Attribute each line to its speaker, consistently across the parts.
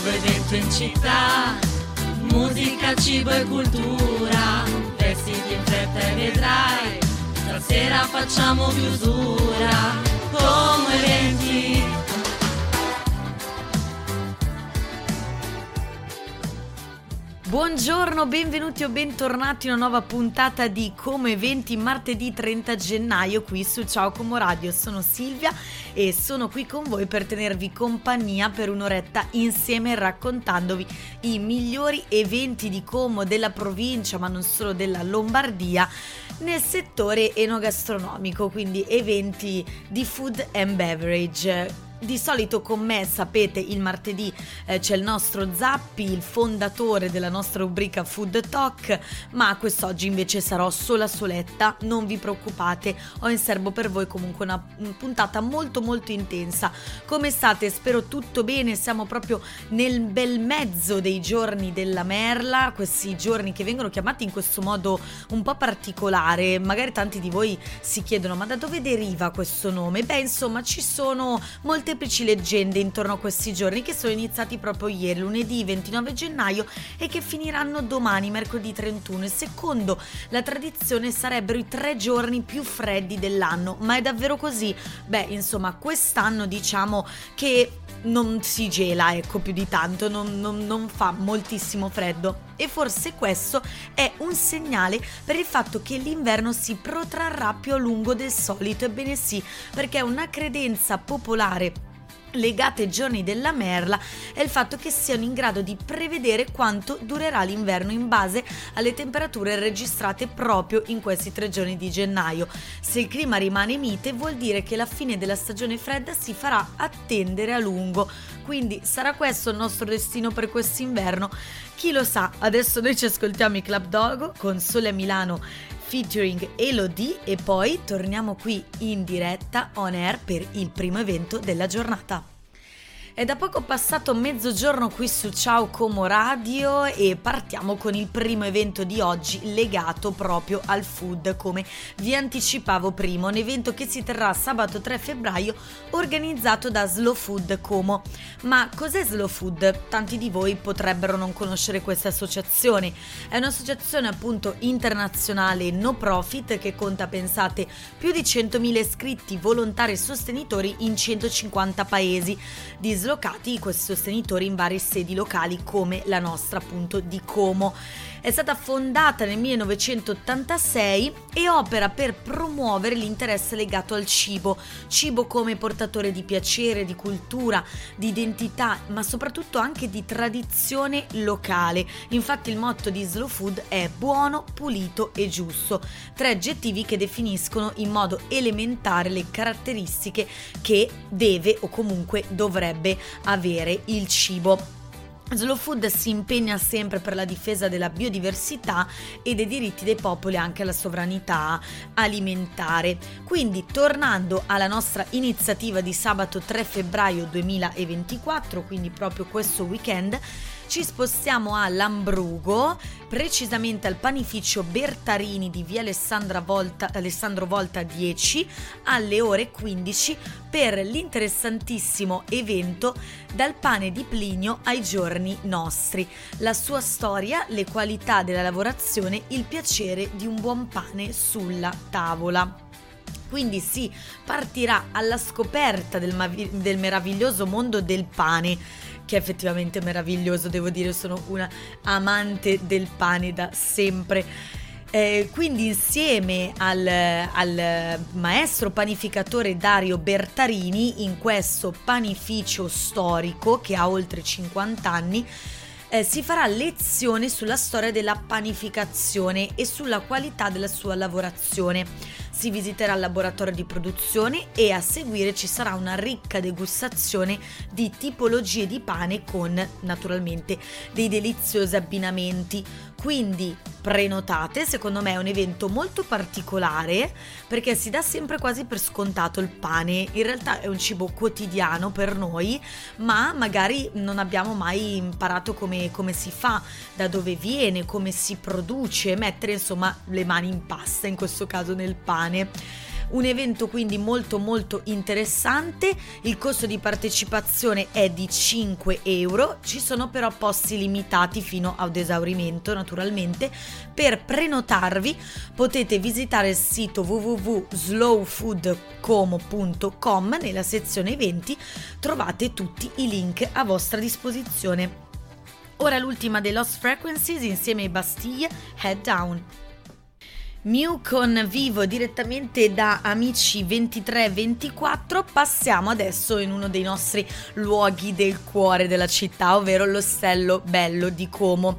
Speaker 1: nuovo evento in città, musica, cibo e cultura, vestiti in fretta e vedrai, stasera facciamo chiusura, come eventi.
Speaker 2: Buongiorno, benvenuti o bentornati in una nuova puntata di Come Eventi martedì 30 gennaio qui su Ciao Como Radio. Sono Silvia e sono qui con voi per tenervi compagnia per un'oretta insieme raccontandovi i migliori eventi di Como della provincia, ma non solo della Lombardia nel settore enogastronomico, quindi eventi di food and beverage di solito con me, sapete, il martedì eh, c'è il nostro Zappi, il fondatore della nostra rubrica Food Talk, ma quest'oggi invece sarò sola soletta, non vi preoccupate, ho in serbo per voi comunque una puntata molto molto intensa. Come state? Spero tutto bene, siamo proprio nel bel mezzo dei giorni della merla, questi giorni che vengono chiamati in questo modo un po' particolare, magari tanti di voi si chiedono ma da dove deriva questo nome? Beh insomma ci sono molte molteplici leggende intorno a questi giorni che sono iniziati proprio ieri, lunedì 29 gennaio e che finiranno domani, mercoledì 31 e secondo la tradizione sarebbero i tre giorni più freddi dell'anno, ma è davvero così? Beh, insomma, quest'anno diciamo che non si gela, ecco, più di tanto, non, non, non fa moltissimo freddo e forse questo è un segnale per il fatto che l'inverno si protrarrà più a lungo del solito. Ebbene sì, perché è una credenza popolare legate ai giorni della merla è il fatto che siano in grado di prevedere quanto durerà l'inverno in base alle temperature registrate proprio in questi tre giorni di gennaio. Se il clima rimane mite vuol dire che la fine della stagione fredda si farà attendere a lungo, quindi sarà questo il nostro destino per quest'inverno? Chi lo sa, adesso noi ci ascoltiamo i Club Dogo con Sole a Milano featuring Elodie e poi torniamo qui in diretta on air per il primo evento della giornata. È da poco passato mezzogiorno qui su Ciao Como Radio e partiamo con il primo evento di oggi legato proprio al food, come vi anticipavo prima, un evento che si terrà sabato 3 febbraio organizzato da Slow Food Como. Ma cos'è Slow Food? Tanti di voi potrebbero non conoscere questa associazione. È un'associazione appunto internazionale no profit che conta, pensate, più di 100.000 iscritti, volontari e sostenitori in 150 paesi. Di dislocati questi sostenitori in varie sedi locali come la nostra appunto di Como. È stata fondata nel 1986 e opera per promuovere l'interesse legato al cibo, cibo come portatore di piacere, di cultura, di identità, ma soprattutto anche di tradizione locale. Infatti il motto di Slow Food è buono, pulito e giusto, tre aggettivi che definiscono in modo elementare le caratteristiche che deve o comunque dovrebbe avere il cibo. Slow Food si impegna sempre per la difesa della biodiversità e dei diritti dei popoli anche alla sovranità alimentare. Quindi, tornando alla nostra iniziativa di sabato 3 febbraio 2024, quindi proprio questo weekend, ci spostiamo a Lambrugo, precisamente al panificio Bertarini di via Volta, Alessandro Volta 10 alle ore 15 per l'interessantissimo evento Dal pane di Plinio ai giorni nostri. La sua storia, le qualità della lavorazione, il piacere di un buon pane sulla tavola. Quindi si partirà alla scoperta del, del meraviglioso mondo del pane che è effettivamente meraviglioso, devo dire, sono una amante del pane da sempre. Eh, quindi insieme al, al, maestro panificatore Dario Bertarini in questo panificio storico che ha oltre 50 anni eh, si farà lezione sulla storia della panificazione e sulla qualità della sua lavorazione si visiterà il laboratorio di produzione e a seguire ci sarà una ricca degustazione di tipologie di pane con naturalmente dei deliziosi abbinamenti. Quindi prenotate, secondo me è un evento molto particolare perché si dà sempre quasi per scontato il pane, in realtà è un cibo quotidiano per noi, ma magari non abbiamo mai imparato come, come si fa, da dove viene, come si produce, mettere insomma le mani in pasta, in questo caso nel pane. Un evento quindi molto molto interessante, il costo di partecipazione è di 5 euro, ci sono però posti limitati fino ad esaurimento naturalmente. Per prenotarvi potete visitare il sito www.slowfoodcomo.com nella sezione eventi trovate tutti i link a vostra disposizione. Ora l'ultima dei Lost Frequencies insieme ai Bastille, Head Down. Mew con Vivo direttamente da Amici 23-24 passiamo adesso in uno dei nostri luoghi del cuore della città, ovvero l'Ostello Bello di Como,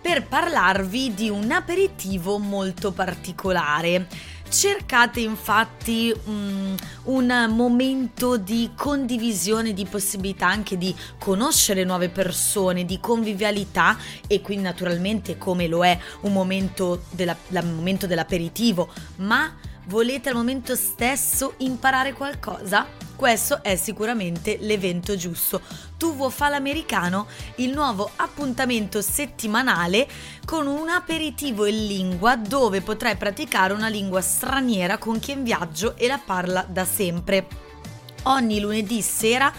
Speaker 2: per parlarvi di un aperitivo molto particolare. Cercate infatti um, un momento di condivisione, di possibilità anche di conoscere nuove persone, di convivialità e quindi naturalmente come lo è un momento, della, momento dell'aperitivo, ma volete al momento stesso imparare qualcosa? Questo è sicuramente l'evento giusto. Tuvo fa l'americano, il nuovo appuntamento settimanale con un aperitivo in lingua dove potrai praticare una lingua straniera con chi è in viaggio e la parla da sempre. Ogni lunedì sera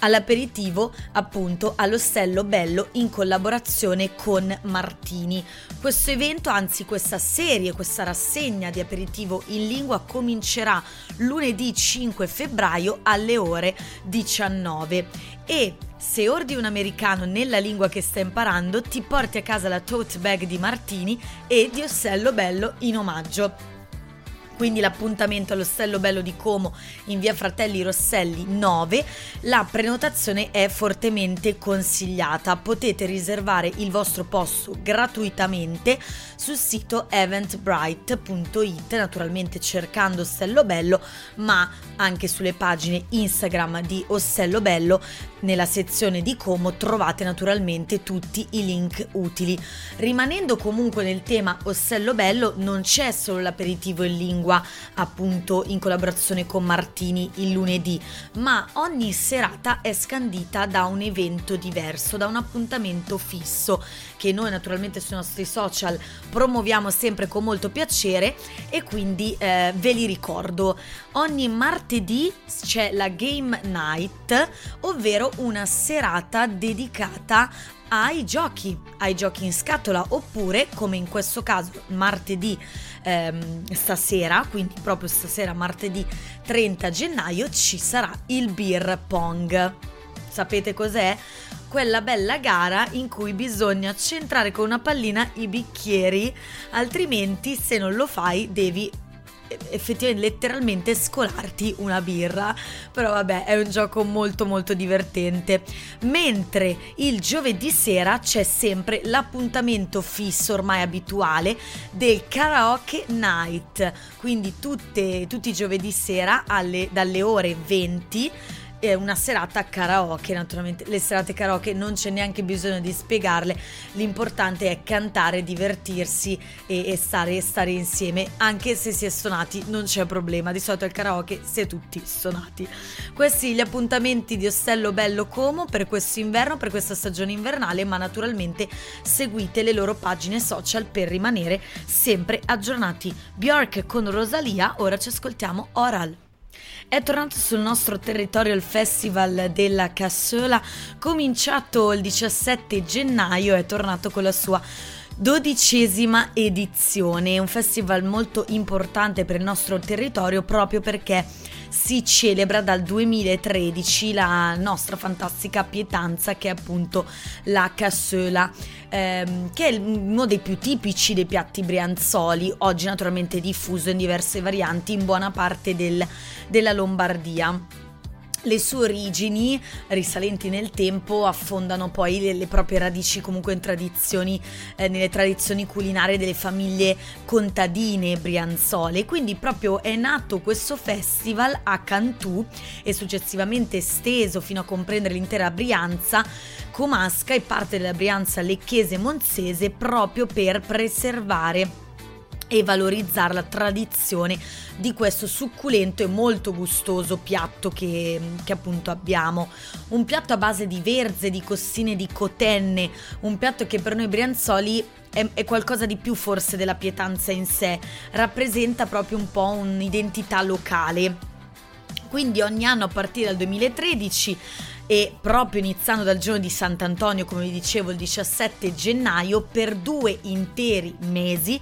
Speaker 2: all'aperitivo appunto all'Ostello Bello in collaborazione con Martini. Questo evento, anzi questa serie, questa rassegna di aperitivo in lingua comincerà lunedì 5 febbraio alle ore 19 e se ordini un americano nella lingua che stai imparando ti porti a casa la tote bag di Martini e di Ostello Bello in omaggio quindi l'appuntamento all'Ostello Bello di Como in via Fratelli Rosselli 9, la prenotazione è fortemente consigliata. Potete riservare il vostro posto gratuitamente sul sito eventbrite.it, naturalmente cercando Ostello Bello, ma anche sulle pagine Instagram di Ostello Bello nella sezione di Como trovate naturalmente tutti i link utili. Rimanendo comunque nel tema Ostello Bello, non c'è solo l'aperitivo in lingua, appunto in collaborazione con Martini il lunedì, ma ogni serata è scandita da un evento diverso, da un appuntamento fisso che noi naturalmente sui nostri social promuoviamo sempre con molto piacere e quindi eh, ve li ricordo. Ogni martedì c'è la Game Night, ovvero una serata dedicata ai giochi, ai giochi in scatola, oppure come in questo caso martedì ehm, stasera, quindi proprio stasera martedì 30 gennaio ci sarà il beer pong. Sapete cos'è? Quella bella gara in cui bisogna centrare con una pallina i bicchieri, altrimenti se non lo fai devi effettivamente letteralmente scolarti una birra. Però vabbè è un gioco molto molto divertente. Mentre il giovedì sera c'è sempre l'appuntamento fisso ormai abituale del karaoke night. Quindi tutte, tutti i giovedì sera alle, dalle ore 20 è una serata karaoke, naturalmente le serate karaoke non c'è neanche bisogno di spiegarle, l'importante è cantare, divertirsi e, e stare, stare, insieme, anche se si è suonati non c'è problema, di solito al karaoke si è tutti suonati. Questi gli appuntamenti di Ostello Bello Como per questo inverno, per questa stagione invernale, ma naturalmente seguite le loro pagine social per rimanere sempre aggiornati. Bjork con Rosalia, ora ci ascoltiamo Oral. È tornato sul nostro territorio il Festival della Cassola, cominciato il 17 gennaio, è tornato con la sua dodicesima edizione, un festival molto importante per il nostro territorio proprio perché si celebra dal 2013 la nostra fantastica pietanza che è appunto la cassola ehm, che è uno dei più tipici dei piatti brianzoli oggi naturalmente diffuso in diverse varianti in buona parte del, della Lombardia le sue origini risalenti nel tempo affondano poi le, le proprie radici comunque tradizioni, eh, nelle tradizioni culinarie delle famiglie contadine brianzole. Quindi proprio è nato questo festival a Cantù e successivamente esteso fino a comprendere l'intera Brianza, Comasca e parte della Brianza lecchese e monzese proprio per preservare e valorizzare la tradizione di questo succulento e molto gustoso piatto che, che, appunto abbiamo. Un piatto a base di verze, di costine di cotenne, un piatto che per noi brianzoli è, è qualcosa di più forse della pietanza in sé, rappresenta proprio un po' un'identità locale. Quindi ogni anno a partire dal 2013 e proprio iniziando dal giorno di Sant'Antonio, come vi dicevo, il 17 gennaio, per due interi mesi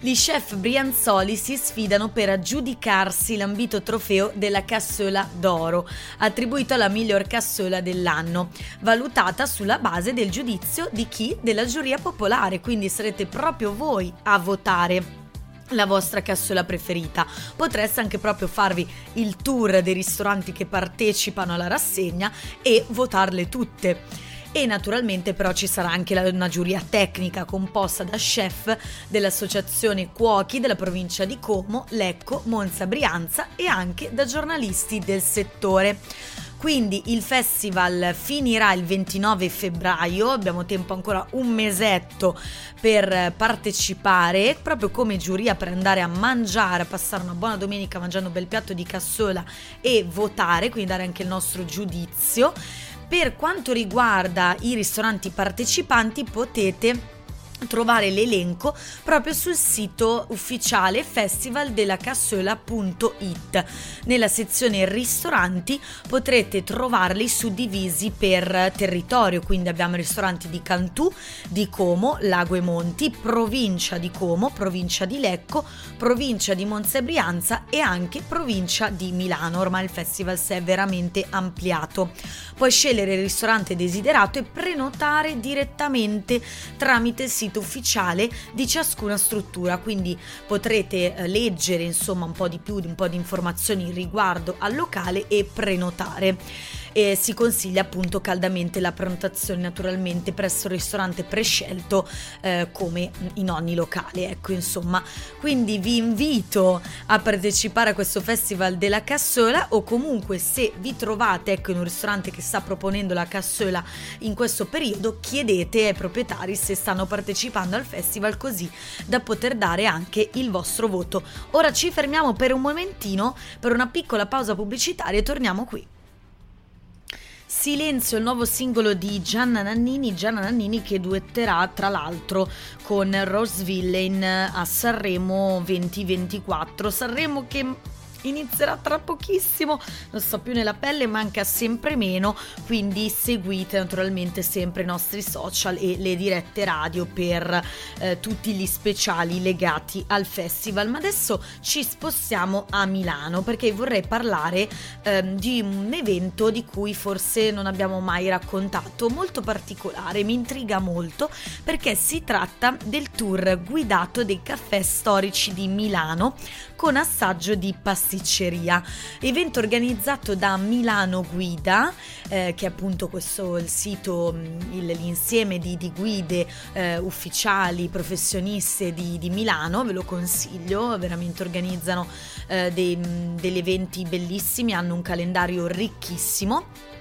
Speaker 2: gli chef brianzoli si sfidano per aggiudicarsi l'ambito trofeo della cassola d'oro, attribuito alla miglior cassola dell'anno, valutata sulla base del giudizio di chi? Della giuria popolare, quindi sarete proprio voi a votare la vostra cassola preferita. Potreste anche proprio farvi il tour dei ristoranti che partecipano alla rassegna e votarle tutte e naturalmente però ci sarà anche una giuria tecnica composta da chef dell'associazione Cuochi della provincia di Como, Lecco, Monza, Brianza e anche da giornalisti del settore. Quindi il festival finirà il 29 febbraio, abbiamo tempo ancora un mesetto per partecipare, proprio come giuria per andare a mangiare, passare una buona domenica mangiando un bel piatto di cassola e votare, quindi dare anche il nostro giudizio. Per quanto riguarda i ristoranti partecipanti potete trovare l'elenco proprio sul sito ufficiale festivaldellacassola.it. Nella sezione ristoranti potrete trovarli suddivisi per territorio, quindi abbiamo ristoranti di Cantù, di Como, Lago e Monti, provincia di Como, provincia di Lecco, provincia di Monza e Brianza e anche provincia di Milano. Ormai il festival si è veramente ampliato. Puoi scegliere il ristorante desiderato e prenotare direttamente tramite il sito sito ufficiale di ciascuna struttura, quindi potrete eh, leggere insomma un po' di più, un po' di informazioni riguardo al locale e prenotare e si consiglia appunto caldamente la prenotazione naturalmente presso il ristorante prescelto eh, come in ogni locale ecco insomma. Quindi vi invito a partecipare a questo festival della cassola o comunque se vi trovate ecco in un ristorante che sta proponendo la cassola in questo periodo chiedete ai proprietari se stanno partecipando al festival così da poter dare anche il vostro voto. Ora ci fermiamo per un momentino per una piccola pausa pubblicitaria e torniamo qui Silenzio, il nuovo singolo di Gianna Nannini, Gianna Nannini che duetterà tra l'altro con Rose Villain a Sanremo 2024. Sanremo che inizierà tra pochissimo, non sto più nella pelle, manca sempre meno, quindi seguite naturalmente sempre i nostri social e le dirette radio per eh, tutti gli speciali legati al festival. Ma adesso ci spostiamo a Milano perché vorrei parlare eh, di un evento di cui forse non abbiamo mai raccontato, molto particolare, mi intriga molto perché si tratta del tour guidato dei caffè storici di Milano con assaggio di pasticceria. Evento organizzato da Milano Guida, eh, che è appunto questo il sito, mm, il, l'insieme di, di guide eh, ufficiali, professioniste di, di, Milano, ve lo consiglio, veramente organizzano eh, dei, mm, degli eventi bellissimi, hanno un calendario ricchissimo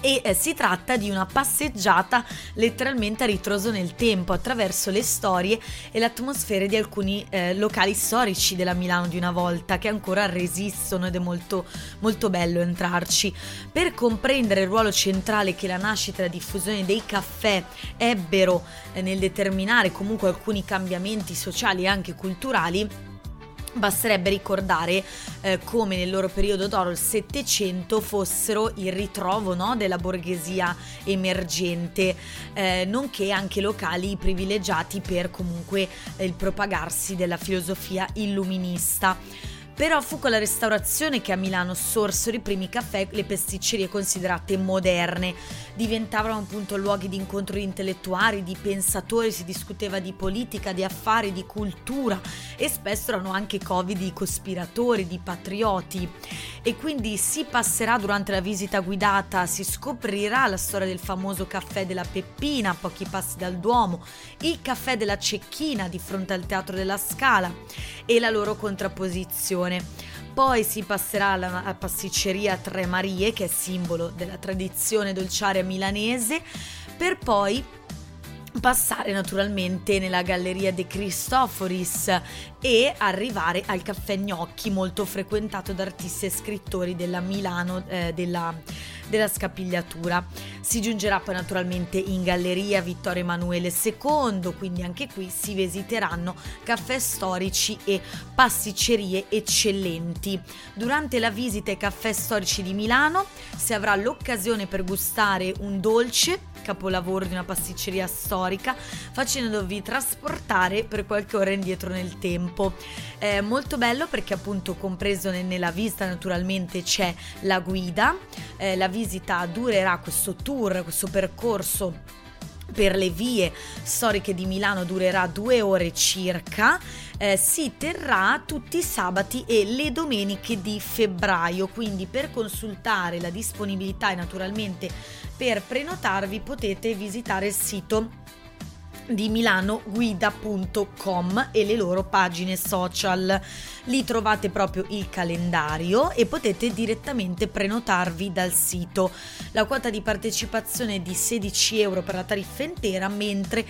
Speaker 2: e eh, si tratta di una passeggiata letteralmente a ritroso nel tempo attraverso le storie e le atmosfere di alcuni eh, locali storici della Milano di una volta che ancora resistono ed è molto, molto bello entrarci. Per comprendere il ruolo centrale che la nascita e la diffusione dei caffè ebbero eh, nel determinare comunque alcuni cambiamenti sociali e anche culturali, Basterebbe ricordare eh, come nel loro periodo d'oro, il Settecento, fossero il ritrovo no, della borghesia emergente, eh, nonché anche locali privilegiati per comunque eh, il propagarsi della filosofia illuminista. Però fu con la restaurazione che a Milano sorsero i primi caffè, le pasticcerie considerate moderne. Diventavano appunto luoghi di incontro di intellettuali, di pensatori, si discuteva di politica, di affari, di cultura e spesso erano anche covi di cospiratori, di patrioti. E quindi si passerà durante la visita guidata, si scoprirà la storia del famoso caffè della Peppina a pochi passi dal Duomo, il caffè della Cecchina di fronte al Teatro della Scala e la loro contrapposizione poi si passerà alla pasticceria Tre Marie, che è simbolo della tradizione dolciaria milanese, per poi passare naturalmente nella galleria De Cristoforis e arrivare al caffè Gnocchi molto frequentato da artisti e scrittori della Milano eh, della, della scapigliatura si giungerà poi naturalmente in galleria Vittorio Emanuele II quindi anche qui si visiteranno caffè storici e pasticcerie eccellenti durante la visita ai caffè storici di Milano si avrà l'occasione per gustare un dolce capolavoro di una pasticceria storica, facendovi trasportare per qualche ora indietro nel tempo. È molto bello perché appunto compreso nella visita naturalmente c'è la guida, eh, la visita durerà questo tour, questo percorso per le vie storiche di Milano durerà due ore circa. Eh, si terrà tutti i sabati e le domeniche di febbraio. Quindi per consultare la disponibilità e naturalmente per prenotarvi potete visitare il sito di milanoguida.com e le loro pagine social. Lì trovate proprio il calendario e potete direttamente prenotarvi dal sito. La quota di partecipazione è di 16 euro per la tariffa intera, mentre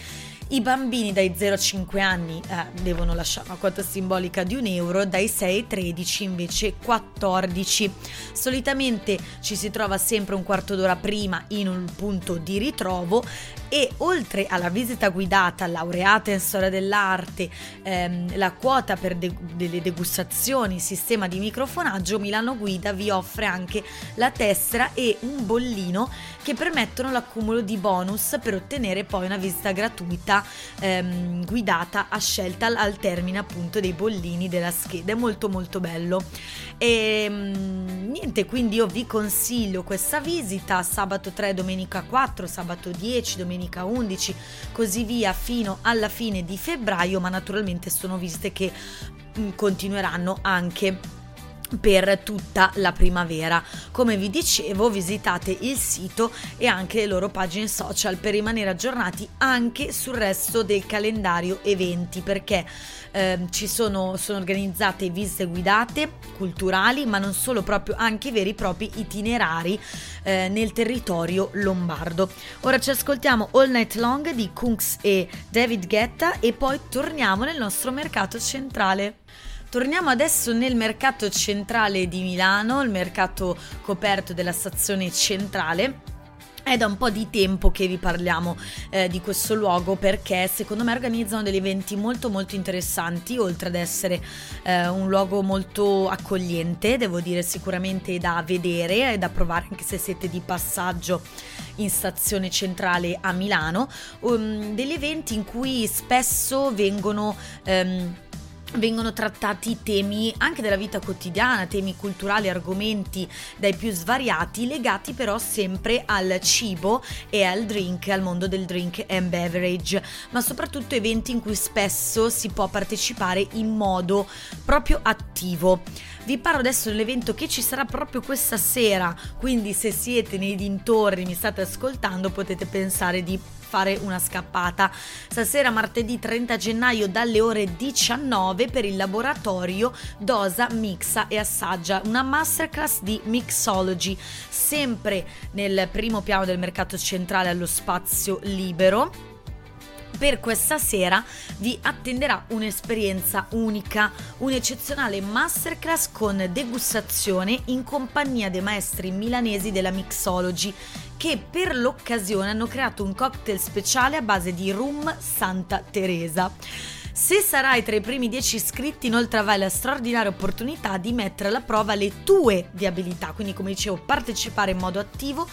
Speaker 2: i bambini dai 0 a 5 anni eh, devono lasciare una quota simbolica di un euro, dai 6 ai 13 invece 14. Solitamente ci si trova sempre un quarto d'ora prima in un punto di ritrovo e oltre alla visita guidata, laureata in storia dell'arte, ehm, la quota per de- delle degustazioni, sistema di microfonaggio, Milano Guida vi offre anche la tessera e un bollino che permettono l'accumulo di bonus per ottenere poi una visita gratuita ehm, guidata a scelta al termine appunto dei bollini della scheda. È molto molto bello. E ehm, niente, quindi io vi consiglio questa visita sabato 3, domenica 4, sabato 10, domenica domenica 11, così via fino alla fine di febbraio, ma naturalmente sono visite che mm, continueranno anche per tutta la primavera. Come vi dicevo, visitate il sito e anche le loro pagine social per rimanere aggiornati anche sul resto del calendario eventi perché eh, ci sono, sono organizzate visite guidate culturali, ma non solo, proprio anche veri e propri itinerari eh, nel territorio lombardo. Ora ci ascoltiamo All Night Long di Kunks e David Guetta e poi torniamo nel nostro mercato centrale. Torniamo adesso nel mercato centrale di Milano, il mercato coperto della stazione centrale. È da un po' di tempo che vi parliamo eh, di questo luogo perché secondo me organizzano degli eventi molto molto interessanti, oltre ad essere eh, un luogo molto accogliente, devo dire sicuramente da vedere e da provare anche se siete di passaggio in stazione centrale a Milano, um, degli eventi in cui spesso vengono... Um, vengono trattati temi anche della vita quotidiana, temi culturali, argomenti dai più svariati, legati però sempre al cibo e al drink, al mondo del drink and beverage, ma soprattutto eventi in cui spesso si può partecipare in modo proprio attivo. Vi parlo adesso dell'evento che ci sarà proprio questa sera, quindi se siete nei dintorni, mi state ascoltando, potete pensare di fare una scappata. Stasera martedì 30 gennaio dalle ore 19 per il laboratorio Dosa, Mixa e Assaggia, una masterclass di mixology, sempre nel primo piano del mercato centrale allo spazio libero per questa sera vi attenderà un'esperienza unica, un'eccezionale masterclass con degustazione in compagnia dei maestri milanesi della Mixology che per l'occasione hanno creato un cocktail speciale a base di rum Santa Teresa. Se sarai tra i primi 10 iscritti, inoltre avrai la straordinaria opportunità di mettere alla prova le tue di abilità, quindi come dicevo, partecipare in modo attivo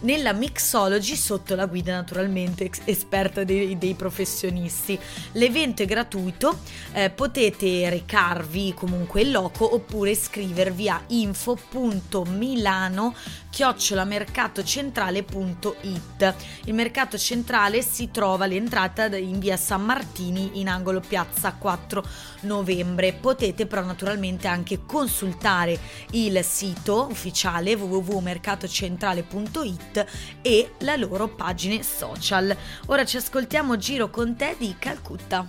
Speaker 2: nella mixology sotto la guida naturalmente esperta dei, dei professionisti. L'evento è gratuito, eh, potete recarvi comunque in loco oppure iscrivervi a info.milano chiocciolamercatocentrale.it. Il mercato centrale si trova all'entrata in via San Martini in angolo piazza 4 novembre. Potete però naturalmente anche consultare il sito ufficiale www.mercatocentrale.it e la loro pagine social. Ora ci ascoltiamo Giro con te di Calcutta.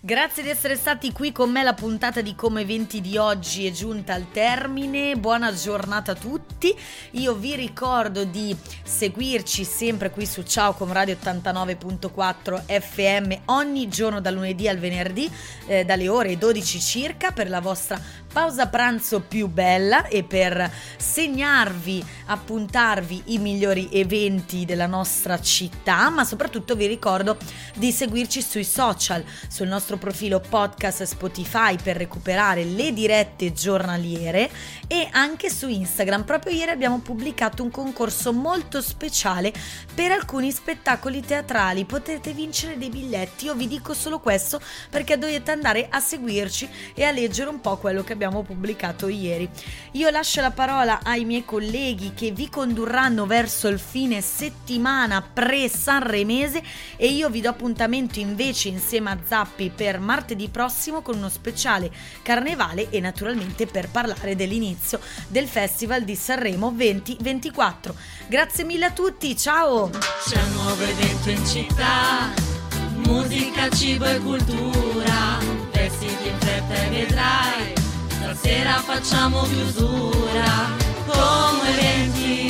Speaker 2: Grazie di essere stati qui con me, la puntata di Come Eventi di oggi è giunta al termine, buona giornata a tutti, io vi ricordo di seguirci sempre qui su Ciao Come Radio 89.4 FM ogni giorno dal lunedì al venerdì eh, dalle ore 12 circa per la vostra pausa pranzo più bella e per segnarvi, appuntarvi i migliori eventi della nostra città, ma soprattutto vi ricordo di seguirci sui social, sul nostro profilo podcast Spotify per recuperare le dirette giornaliere e anche su Instagram. Proprio ieri abbiamo pubblicato un concorso molto speciale per alcuni spettacoli teatrali. Potete vincere dei biglietti. Io vi dico solo questo perché dovete andare a seguirci e a leggere un po' quello che abbiamo pubblicato ieri. Io lascio la parola ai miei colleghi che vi condurranno verso il fine settimana pre-sanremese e io vi do appuntamento invece insieme a Zappi per martedì prossimo con uno speciale carnevale e naturalmente per parlare dell'inizio del Festival di Sanremo 2024. Grazie mille a tutti, ciao!
Speaker 1: C'è un nuovo evento in città, musica, cibo e cultura, vestiti in fretta e vedrai, stasera facciamo chiusura, come eventi